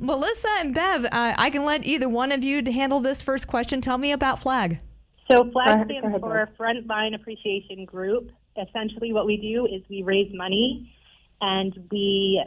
Melissa and Bev, uh, I can let either one of you to handle this first question. Tell me about FLAG. So FLAG stands ahead, for Frontline Appreciation Group. Essentially, what we do is we raise money and we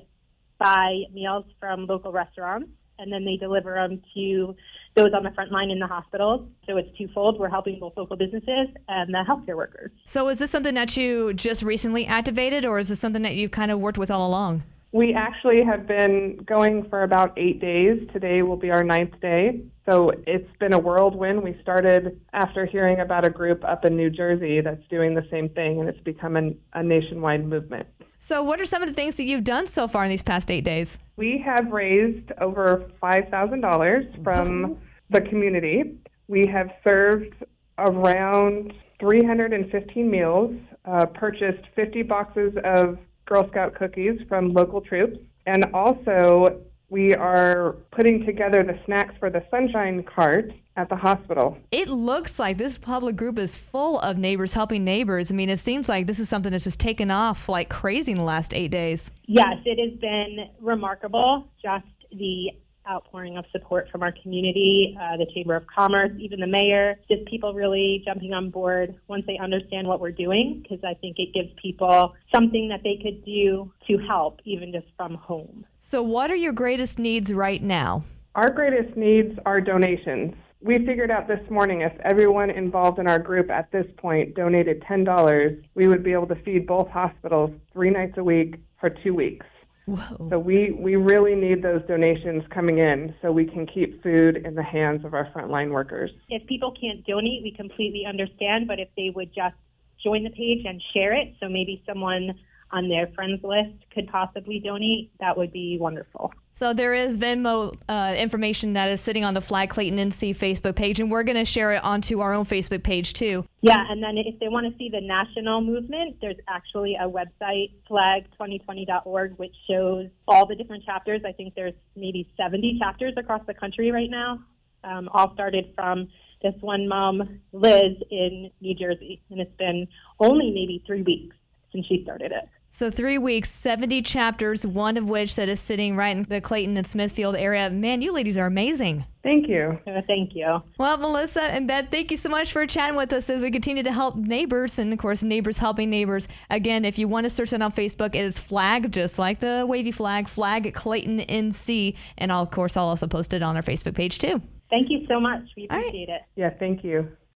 buy meals from local restaurants, and then they deliver them to those on the front line in the hospitals. So it's twofold. We're helping both local businesses and the healthcare workers. So, is this something that you just recently activated, or is this something that you've kind of worked with all along? We actually have been going for about eight days. Today will be our ninth day. So it's been a whirlwind. We started after hearing about a group up in New Jersey that's doing the same thing, and it's become an, a nationwide movement. So, what are some of the things that you've done so far in these past eight days? We have raised over $5,000 from the community. We have served around 315 meals, uh, purchased 50 boxes of Girl Scout cookies from local troops, and also we are putting together the snacks for the Sunshine Cart at the hospital. It looks like this public group is full of neighbors helping neighbors. I mean, it seems like this is something that's just taken off like crazy in the last eight days. Yes, it has been remarkable. Just the outpouring of support from our community, uh, the Chamber of Commerce, even the mayor, just people really jumping on board once they understand what we're doing, because I think it gives people something that they could do to help, even just from home. So, what are your greatest needs right now? Our greatest needs are donations. We figured out this morning if everyone involved in our group at this point donated $10, we would be able to feed both hospitals three nights a week for two weeks. Whoa. So we, we really need those donations coming in so we can keep food in the hands of our frontline workers. If people can't donate, we completely understand, but if they would just join the page and share it, so maybe someone on their friends list could possibly donate, that would be wonderful. So there is Venmo uh, information that is sitting on the Flag Clayton NC Facebook page, and we're going to share it onto our own Facebook page too. Yeah, and then if they want to see the national movement, there's actually a website, flag2020.org, which shows all the different chapters. I think there's maybe 70 chapters across the country right now. Um, all started from this one mom, Liz, in New Jersey, and it's been only maybe three weeks since she started it. So three weeks, 70 chapters, one of which that is sitting right in the Clayton and Smithfield area. Man, you ladies are amazing. Thank you. Thank you. Well, Melissa and Beth, thank you so much for chatting with us as we continue to help neighbors and, of course, neighbors helping neighbors. Again, if you want to search it on Facebook, it is Flag, just like the wavy flag, Flag Clayton NC. And I'll, of course, I'll also post it on our Facebook page too. Thank you so much. We All right. appreciate it. Yeah, thank you.